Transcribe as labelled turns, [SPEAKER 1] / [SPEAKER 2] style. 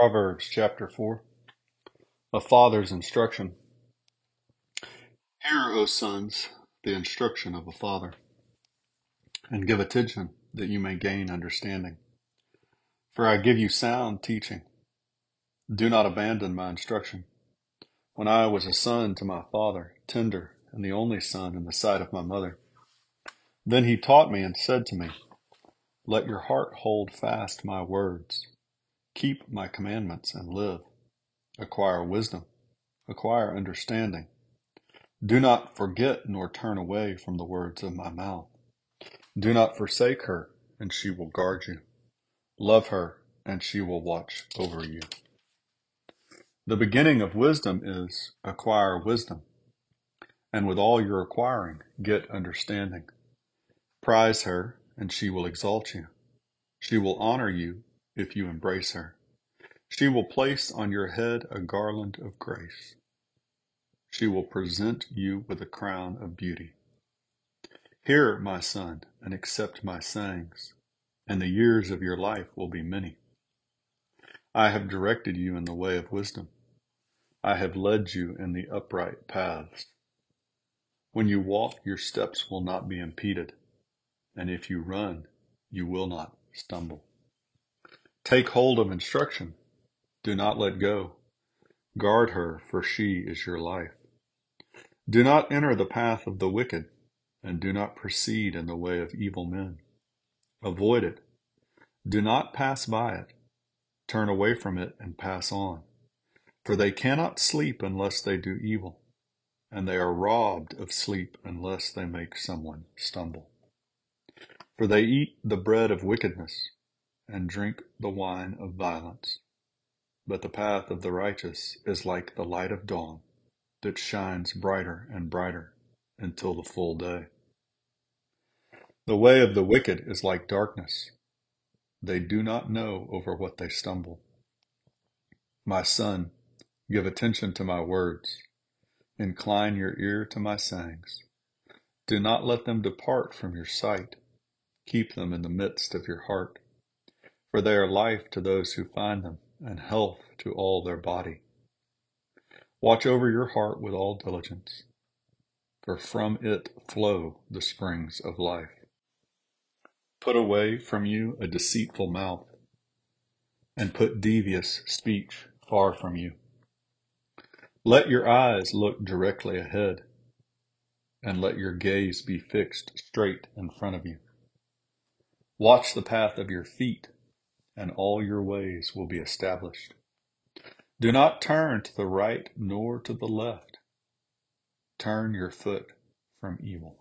[SPEAKER 1] Proverbs chapter 4 A father's instruction. Hear, O sons, the instruction of a father, and give attention that you may gain understanding. For I give you sound teaching. Do not abandon my instruction. When I was a son to my father, tender and the only son in the sight of my mother, then he taught me and said to me, Let your heart hold fast my words Keep my commandments and live. Acquire wisdom. Acquire understanding. Do not forget nor turn away from the words of my mouth. Do not forsake her, and she will guard you. Love her, and she will watch over you. The beginning of wisdom is acquire wisdom, and with all your acquiring, get understanding. Prize her, and she will exalt you. She will honor you if you embrace her. She will place on your head a garland of grace. She will present you with a crown of beauty. Hear, my son, and accept my sayings, and the years of your life will be many. I have directed you in the way of wisdom. I have led you in the upright paths. When you walk, your steps will not be impeded, and if you run, you will not stumble. Take hold of instruction. Do not let go. Guard her, for she is your life. Do not enter the path of the wicked, and do not proceed in the way of evil men. Avoid it. Do not pass by it. Turn away from it and pass on. For they cannot sleep unless they do evil, and they are robbed of sleep unless they make someone stumble. For they eat the bread of wickedness and drink the wine of violence. But the path of the righteous is like the light of dawn that shines brighter and brighter until the full day. The way of the wicked is like darkness. They do not know over what they stumble. My son, give attention to my words. Incline your ear to my sayings. Do not let them depart from your sight. Keep them in the midst of your heart for they are life to those who find them, and health to all their body. Watch over your heart with all diligence, for from it flow the springs of life. Put away from you a deceitful mouth, and put devious speech far from you. Let your eyes look directly ahead, and let your gaze be fixed straight in front of you. Watch the path of your feet and all your ways will be established. Do not turn to the right nor to the left. Turn your foot from evil.